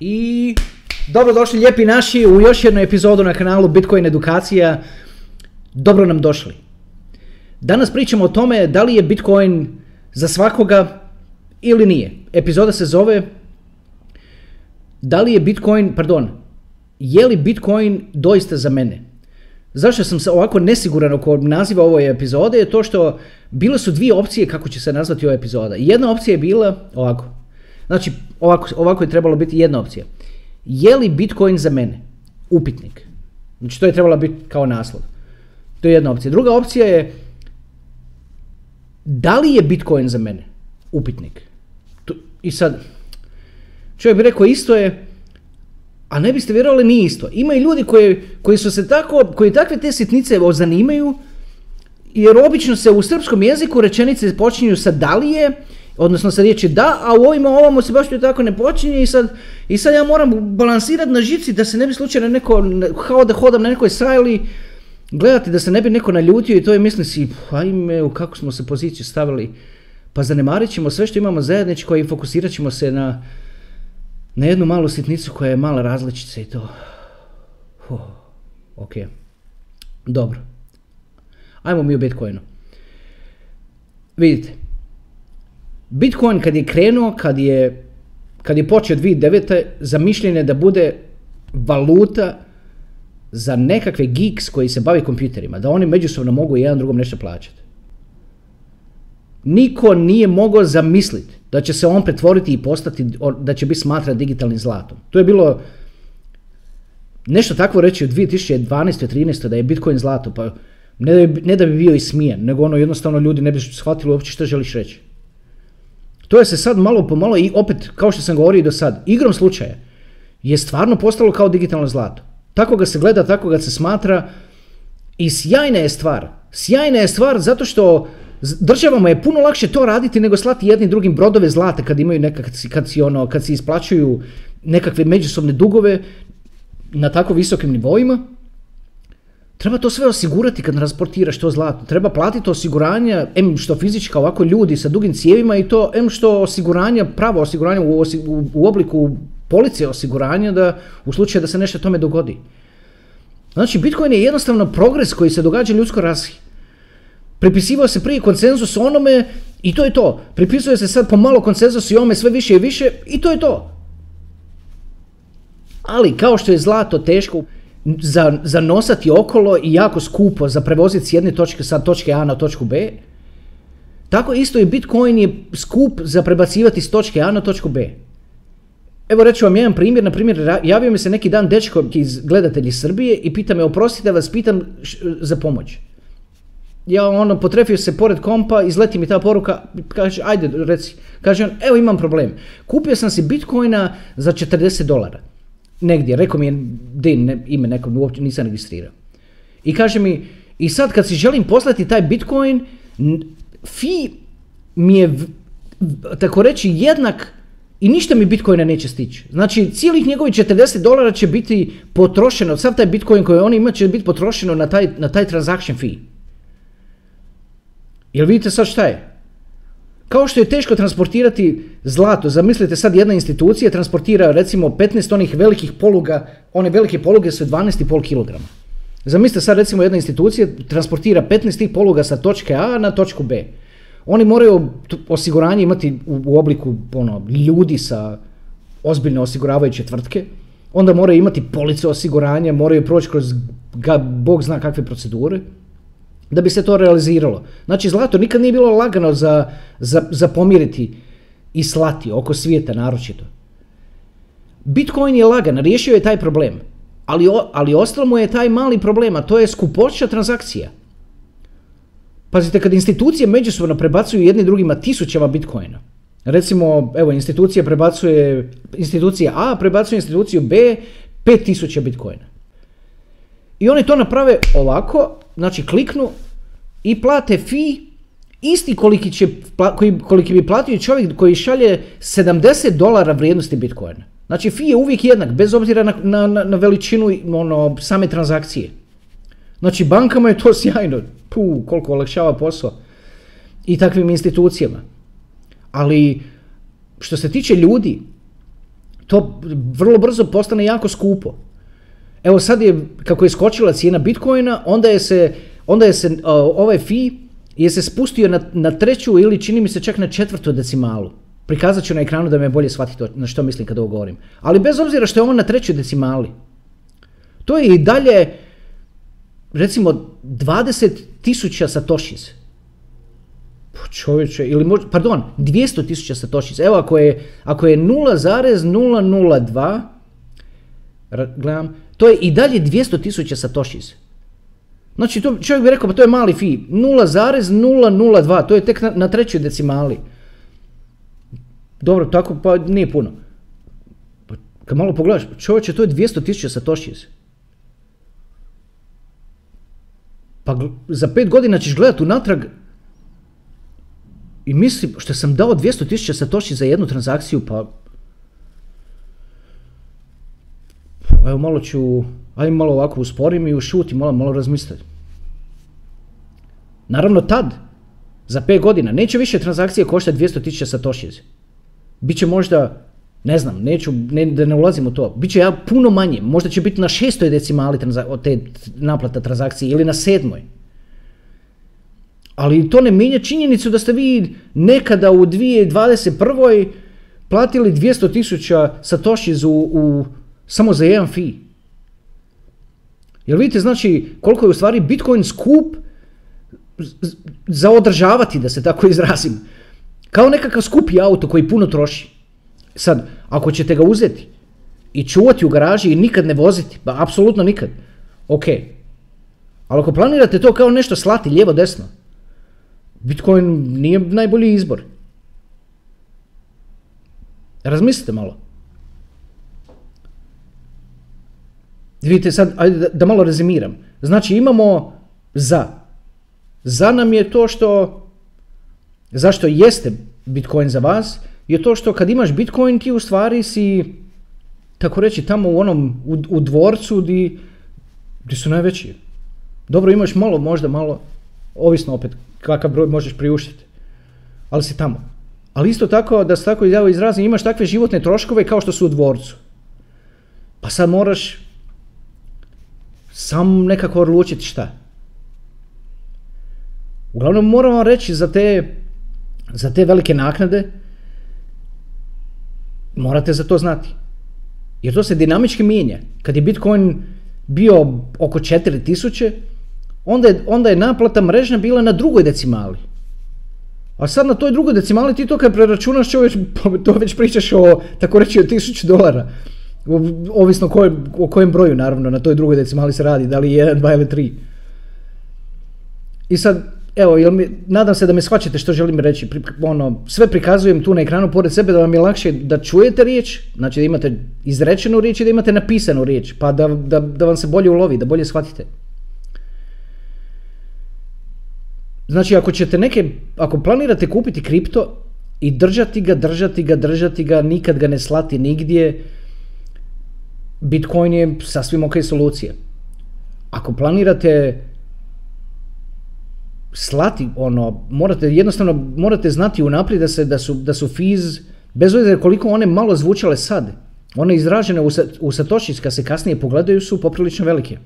I dobrodošli lijepi naši u još jednu epizodu na kanalu Bitcoin edukacija. Dobro nam došli. Danas pričamo o tome da li je Bitcoin za svakoga ili nije. Epizoda se zove da li je Bitcoin, pardon, je li Bitcoin doista za mene? Zašto sam se ovako nesiguran oko naziva ove epizode je to što bile su dvije opcije kako će se nazvati ova epizoda. Jedna opcija je bila ovako. Znači, ovako, ovako je trebalo biti jedna opcija. Je li Bitcoin za mene? Upitnik. Znači, to je trebalo biti kao naslov. To je jedna opcija. Druga opcija je da li je Bitcoin za mene? Upitnik. I sad, čovjek bi rekao isto je, a ne biste vjerovali nije isto. Ima i ljudi koji, koji su se tako, koji takve te sitnice zanimaju, jer obično se u srpskom jeziku rečenice počinju sa da li je, odnosno sa riječi da, a u ovima ovamo se baš tako ne počinje i sad, i sad ja moram balansirati na žici da se ne bi slučajno neko, kao da hodam na nekoj sajli, gledati da se ne bi neko naljutio i to je misli si, ajme, u kakvu smo se poziciju stavili, pa zanemarit ćemo sve što imamo zajedničko i fokusirat ćemo se na, na jednu malu sitnicu koja je mala različica i to. Huh, ok. Dobro. Ajmo mi u Bitcoinu. Vidite, Bitcoin kad je krenuo, kad je, kad je počeo 2009. zamišljen je da bude valuta za nekakve geeks koji se bave kompjuterima, da oni međusobno mogu jedan drugom nešto plaćati. Niko nije mogao zamisliti da će se on pretvoriti i postati, da će biti smatran digitalnim zlatom. To je bilo nešto takvo reći u 2012. 13. da je Bitcoin zlato, pa ne da bi, ne da bi bio nego ono jednostavno ljudi ne bi shvatili uopće što želiš reći. To je se sad malo po malo i opet, kao što sam govorio i do sad, igrom slučaja je stvarno postalo kao digitalno zlato. Tako ga se gleda, tako ga se smatra i sjajna je stvar. Sjajna je stvar zato što državama je puno lakše to raditi nego slati jednim drugim brodove zlata kad imaju nekak, kad si ono, kad si isplaćuju nekakve međusobne dugove na tako visokim nivoima Treba to sve osigurati kad transportiraš to zlato. Treba platiti osiguranja, em što fizička ovako ljudi sa dugim cijevima i to em što osiguranja, pravo osiguranje u, u, obliku policije osiguranja da u slučaju da se nešto tome dogodi. Znači Bitcoin je jednostavno progres koji se događa ljudskoj rasi. Pripisivao se prije konsenzus onome i to je to. Pripisuje se sad pomalo konsenzus i ome sve više i više i to je to. Ali kao što je zlato teško za, za nosati okolo i jako skupo za prevoziti s jedne točke sa točke A na točku B, tako isto i Bitcoin je skup za prebacivati s točke A na točku B. Evo reću vam jedan primjer, na primjer javio mi se neki dan dečko iz gledatelji Srbije i pita me, oprostite vas, pitam za pomoć. Ja ono, potrefio se pored kompa, izleti mi ta poruka, kaže, ajde reci, kaže on, evo imam problem, kupio sam si Bitcoina za 40 dolara negdje, rekao mi je din, ime nekom, uopće nisam registrirao. I kaže mi, i sad kad si želim poslati taj Bitcoin, fi mi je, tako reći, jednak i ništa mi Bitcoina neće stići. Znači, cijelih njegovih 40 dolara će biti potrošeno, sav taj Bitcoin koji on ima će biti potrošeno na taj, na taj transaction fee. Jel vidite sad šta je? Kao što je teško transportirati zlato, zamislite sad jedna institucija transportira recimo 15 onih velikih poluga, one velike poluge su 12,5 kg. Zamislite sad recimo jedna institucija transportira 15 tih poluga sa točke A na točku B. Oni moraju osiguranje imati u, obliku ono, ljudi sa ozbiljne osiguravajuće tvrtke, onda moraju imati police osiguranja, moraju proći kroz ga, bog zna kakve procedure da bi se to realiziralo. Znači zlato nikad nije bilo lagano za, za, za pomiriti i slati oko svijeta naročito. Bitcoin je lagan, riješio je taj problem, ali, ali ostalo mu je taj mali problem, a to je skupoća transakcija. Pazite, kad institucije međusobno prebacuju jedni drugima tisućama bitcoina, recimo, evo, institucija prebacuje, institucija A prebacuje instituciju B 5000 bitcoina. I oni to naprave ovako, znači kliknu i plate fi isti koliki, će, koliki bi platio čovjek koji šalje 70 dolara vrijednosti bitcoina. Znači fi je uvijek jednak, bez obzira na, na, na veličinu ono, same transakcije. Znači bankama je to sjajno, Puh, koliko olakšava posao i takvim institucijama. Ali što se tiče ljudi, to vrlo brzo postane jako skupo. Evo sad je, kako je skočila cijena Bitcoina, onda je se, onda je se ovaj fee je se spustio na, na treću ili čini mi se čak na četvrtu decimalu. Prikazat ću na ekranu da me bolje shvatite na što mislim kad ovo govorim. Ali bez obzira što je ovo na trećoj decimali, to je i dalje, recimo, 20 tisuća satoshis. Čovječe, ili možda, pardon, 200 tisuća satoshis. Evo, ako je, ako je 0,002, gledam, to je i dalje 200 tisuća satoshis. Znači, čovjek bi rekao, pa to je mali fi. 0,002, to je tek na, trećoj decimali. Dobro, tako pa nije puno. Pa, kad malo pogledaš, čovječe, to je 200 tisuća satoshis. Pa za pet godina ćeš gledati unatrag i mislim što sam dao 200 tisuća za jednu transakciju, pa evo malo ću, ajmo malo ovako usporim i ušutim, malo, malo razmisliti. Naravno tad, za 5 godina, neće više transakcije koštati 200 tisuća satoshi. Biće možda, ne znam, neću, ne, da ne ulazim u to, biće ja puno manje, možda će biti na šestoj decimali od te naplata transakcije ili na sedmoj. Ali to ne mijenja činjenicu da ste vi nekada u 2021. platili 200 tisuća satoshis u, u, samo za jedan fee. Jel vidite znači koliko je u stvari Bitcoin skup za održavati, da se tako izrazim. Kao nekakav skupi auto koji puno troši. Sad, ako ćete ga uzeti i čuvati u garaži i nikad ne voziti, pa apsolutno nikad, ok. Ali ako planirate to kao nešto slati lijevo desno, Bitcoin nije najbolji izbor. Razmislite malo. Vidite sad, ajde da, malo rezimiram. Znači imamo za. Za nam je to što, zašto jeste Bitcoin za vas, je to što kad imaš Bitcoin ti u stvari si, tako reći, tamo u onom, u, u dvorcu di, di su najveći. Dobro, imaš malo, možda malo, ovisno opet kakav broj možeš priuštiti. Ali si tamo. Ali isto tako, da se tako izrazim, imaš takve životne troškove kao što su u dvorcu. Pa sad moraš sam nekako odlučiti šta. Uglavnom moram vam reći za te, za te velike naknade, morate za to znati. Jer to se dinamički mijenja. Kad je Bitcoin bio oko 4000, onda je, onda je naplata mrežna bila na drugoj decimali. A sad na toj drugoj decimali ti to kad preračunaš čovječ, to već pričaš o, tako reći, o tisuću dolara. Ovisno o kojem, o kojem broju, naravno, na toj drugoj decimali se radi, da li jedan, dva ili tri. I sad, evo, jel mi, nadam se da me shvaćate što želim reći. ono, sve prikazujem tu na ekranu pored sebe da vam je lakše da čujete riječ, znači da imate izrečenu riječ i da imate napisanu riječ, pa da, da, da vam se bolje ulovi, da bolje shvatite. Znači ako ćete neke, ako planirate kupiti kripto i držati ga, držati ga, držati ga, nikad ga ne slati nigdje, Bitcoin je sasvim ok solucija. Ako planirate slati ono, morate jednostavno morate znati unaprijed da se da su da su fees bez obzira koliko one malo zvučale sad, one izražene u, u kad se kasnije pogledaju su poprilično velike.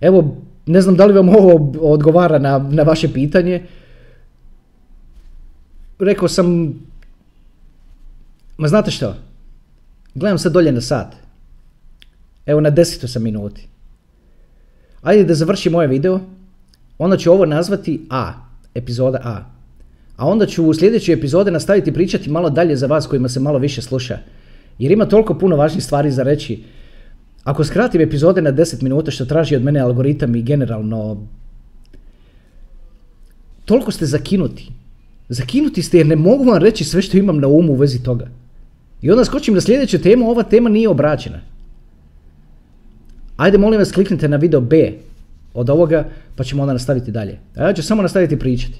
Evo, ne znam da li vam ovo odgovara na, na vaše pitanje. Rekao sam, ma znate što, gledam sad dolje na sat. Evo na desetu sam minuti. Ajde da završim ovaj video, onda ću ovo nazvati A, epizoda A. A onda ću u sljedećoj epizode nastaviti pričati malo dalje za vas kojima se malo više sluša. Jer ima toliko puno važnih stvari za reći ako skratim epizode na 10 minuta što traži od mene algoritam i generalno toliko ste zakinuti. Zakinuti ste jer ne mogu vam reći sve što imam na umu u vezi toga. I onda skočim na sljedeću temu, ova tema nije obraćena. Ajde molim vas kliknite na video B od ovoga pa ćemo onda nastaviti dalje. A ja ću samo nastaviti pričati.